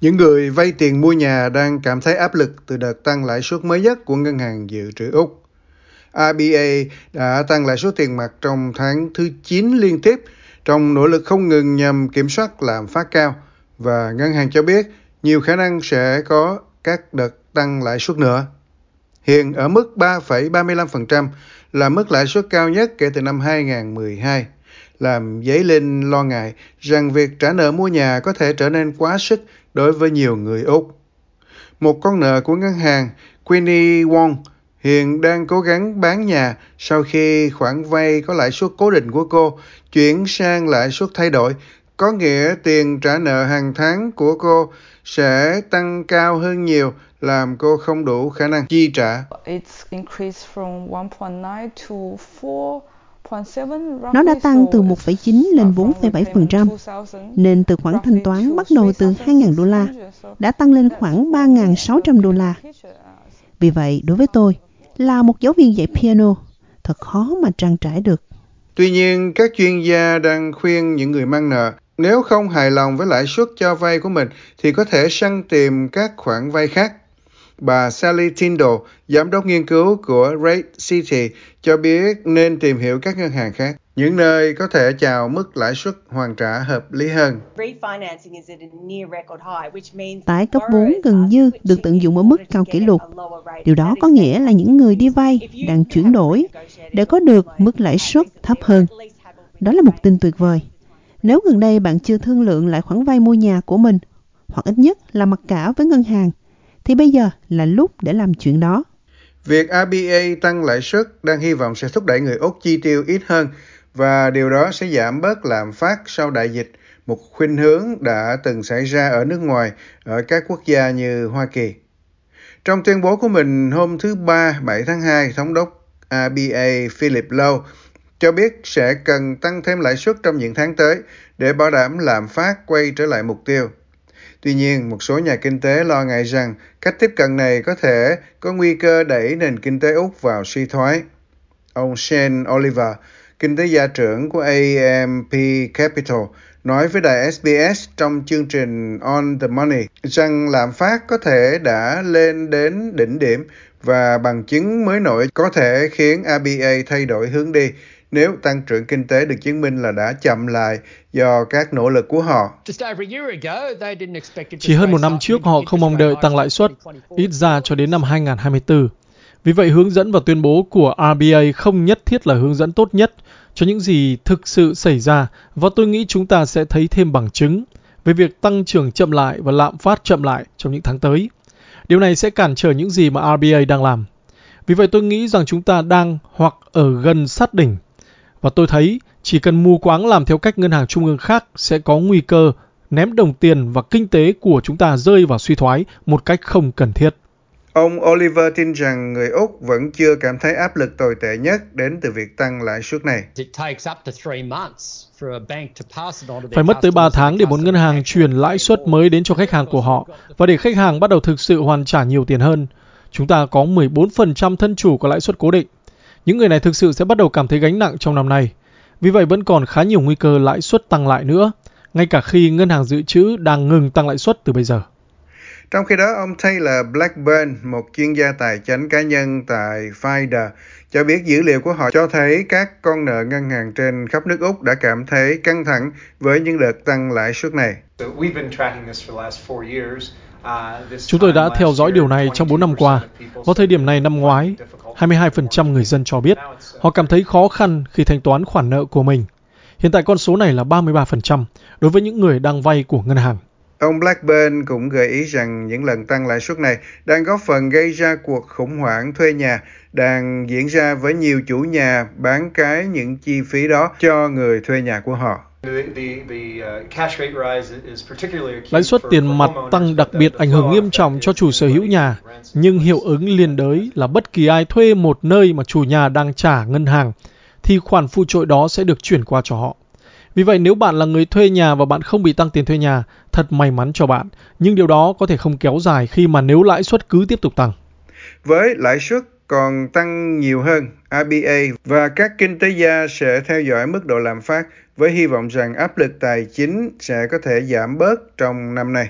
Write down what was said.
Những người vay tiền mua nhà đang cảm thấy áp lực từ đợt tăng lãi suất mới nhất của Ngân hàng Dự trữ Úc. RBA đã tăng lãi suất tiền mặt trong tháng thứ 9 liên tiếp trong nỗ lực không ngừng nhằm kiểm soát lạm phát cao và ngân hàng cho biết nhiều khả năng sẽ có các đợt tăng lãi suất nữa. Hiện ở mức 3,35% là mức lãi suất cao nhất kể từ năm 2012, làm dấy lên lo ngại rằng việc trả nợ mua nhà có thể trở nên quá sức đối với nhiều người Úc. Một con nợ của ngân hàng Queenie Wong hiện đang cố gắng bán nhà sau khi khoản vay có lãi suất cố định của cô chuyển sang lãi suất thay đổi, có nghĩa tiền trả nợ hàng tháng của cô sẽ tăng cao hơn nhiều làm cô không đủ khả năng chi trả. Nó đã tăng từ 1,9 lên 4,7%, nên từ khoản thanh toán bắt đầu từ 2.000 đô la đã tăng lên khoảng 3.600 đô la. Vì vậy, đối với tôi, là một giáo viên dạy piano, thật khó mà trang trải được. Tuy nhiên, các chuyên gia đang khuyên những người mang nợ nếu không hài lòng với lãi suất cho vay của mình thì có thể săn tìm các khoản vay khác. Bà Sally Tyndall, giám đốc nghiên cứu của Rate City, cho biết nên tìm hiểu các ngân hàng khác, những nơi có thể chào mức lãi suất hoàn trả hợp lý hơn. Tái cấp vốn gần như được tận dụng ở mức cao kỷ lục. Điều đó có nghĩa là những người đi vay đang chuyển đổi để có được mức lãi suất thấp hơn. Đó là một tin tuyệt vời. Nếu gần đây bạn chưa thương lượng lại khoản vay mua nhà của mình, hoặc ít nhất là mặc cả với ngân hàng, thì bây giờ là lúc để làm chuyện đó. Việc RBA tăng lãi suất đang hy vọng sẽ thúc đẩy người Úc chi tiêu ít hơn và điều đó sẽ giảm bớt lạm phát sau đại dịch, một khuynh hướng đã từng xảy ra ở nước ngoài ở các quốc gia như Hoa Kỳ. Trong tuyên bố của mình hôm thứ Ba 7 tháng 2, Thống đốc RBA Philip Lowe cho biết sẽ cần tăng thêm lãi suất trong những tháng tới để bảo đảm lạm phát quay trở lại mục tiêu. Tuy nhiên, một số nhà kinh tế lo ngại rằng cách tiếp cận này có thể có nguy cơ đẩy nền kinh tế Úc vào suy thoái. Ông Shane Oliver, kinh tế gia trưởng của AMP Capital, nói với đài SBS trong chương trình On the Money rằng lạm phát có thể đã lên đến đỉnh điểm và bằng chứng mới nổi có thể khiến ABA thay đổi hướng đi nếu tăng trưởng kinh tế được chứng minh là đã chậm lại do các nỗ lực của họ. Chỉ hơn một năm trước, họ không mong đợi tăng lãi suất, ít ra cho đến năm 2024. Vì vậy, hướng dẫn và tuyên bố của RBA không nhất thiết là hướng dẫn tốt nhất cho những gì thực sự xảy ra và tôi nghĩ chúng ta sẽ thấy thêm bằng chứng về việc tăng trưởng chậm lại và lạm phát chậm lại trong những tháng tới. Điều này sẽ cản trở những gì mà RBA đang làm. Vì vậy tôi nghĩ rằng chúng ta đang hoặc ở gần sát đỉnh và tôi thấy chỉ cần mù quáng làm theo cách ngân hàng trung ương khác sẽ có nguy cơ ném đồng tiền và kinh tế của chúng ta rơi vào suy thoái một cách không cần thiết. Ông Oliver tin rằng người Úc vẫn chưa cảm thấy áp lực tồi tệ nhất đến từ việc tăng lãi suất này. Phải mất tới 3 tháng để một ngân hàng chuyển lãi suất mới đến cho khách hàng của họ và để khách hàng bắt đầu thực sự hoàn trả nhiều tiền hơn. Chúng ta có 14% thân chủ có lãi suất cố định những người này thực sự sẽ bắt đầu cảm thấy gánh nặng trong năm nay. Vì vậy vẫn còn khá nhiều nguy cơ lãi suất tăng lại nữa, ngay cả khi ngân hàng dự trữ đang ngừng tăng lãi suất từ bây giờ. Trong khi đó, ông Taylor Blackburn, một chuyên gia tài chính cá nhân tại Finder, cho biết dữ liệu của họ cho thấy các con nợ ngân hàng trên khắp nước Úc đã cảm thấy căng thẳng với những đợt tăng lãi suất này. Chúng tôi đã theo dõi điều này trong 4 năm qua. Vào thời điểm này năm ngoái, 22% người dân cho biết, họ cảm thấy khó khăn khi thanh toán khoản nợ của mình. Hiện tại con số này là 33% đối với những người đang vay của ngân hàng. Ông Blackburn cũng gợi ý rằng những lần tăng lãi suất này đang góp phần gây ra cuộc khủng hoảng thuê nhà, đang diễn ra với nhiều chủ nhà bán cái những chi phí đó cho người thuê nhà của họ. Lãi suất tiền mặt tăng đặc biệt ảnh hưởng nghiêm trọng cho chủ sở hữu nhà, nhưng hiệu ứng liên đới là bất kỳ ai thuê một nơi mà chủ nhà đang trả ngân hàng, thì khoản phụ trội đó sẽ được chuyển qua cho họ. Vì vậy nếu bạn là người thuê nhà và bạn không bị tăng tiền thuê nhà, thật may mắn cho bạn, nhưng điều đó có thể không kéo dài khi mà nếu lãi suất cứ tiếp tục tăng. Với lãi suất còn tăng nhiều hơn, RBA và các kinh tế gia sẽ theo dõi mức độ lạm phát với hy vọng rằng áp lực tài chính sẽ có thể giảm bớt trong năm nay.